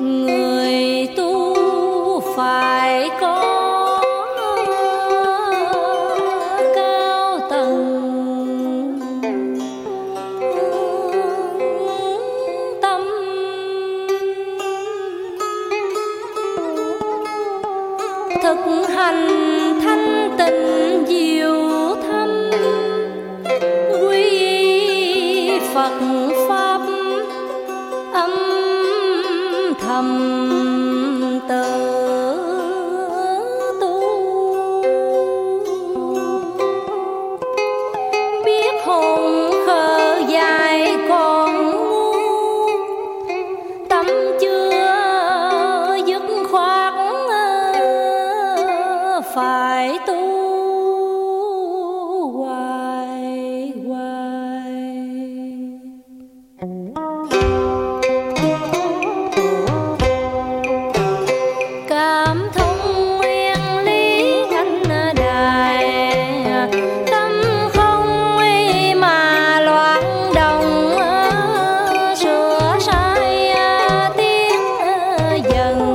người tu phải có thực hành thanh tịnh diệu thâm quy phật pháp. tâm tư tu. Biết hồn khờ dài còn tâm chưa dứt khoát ờ, phải tu. 人。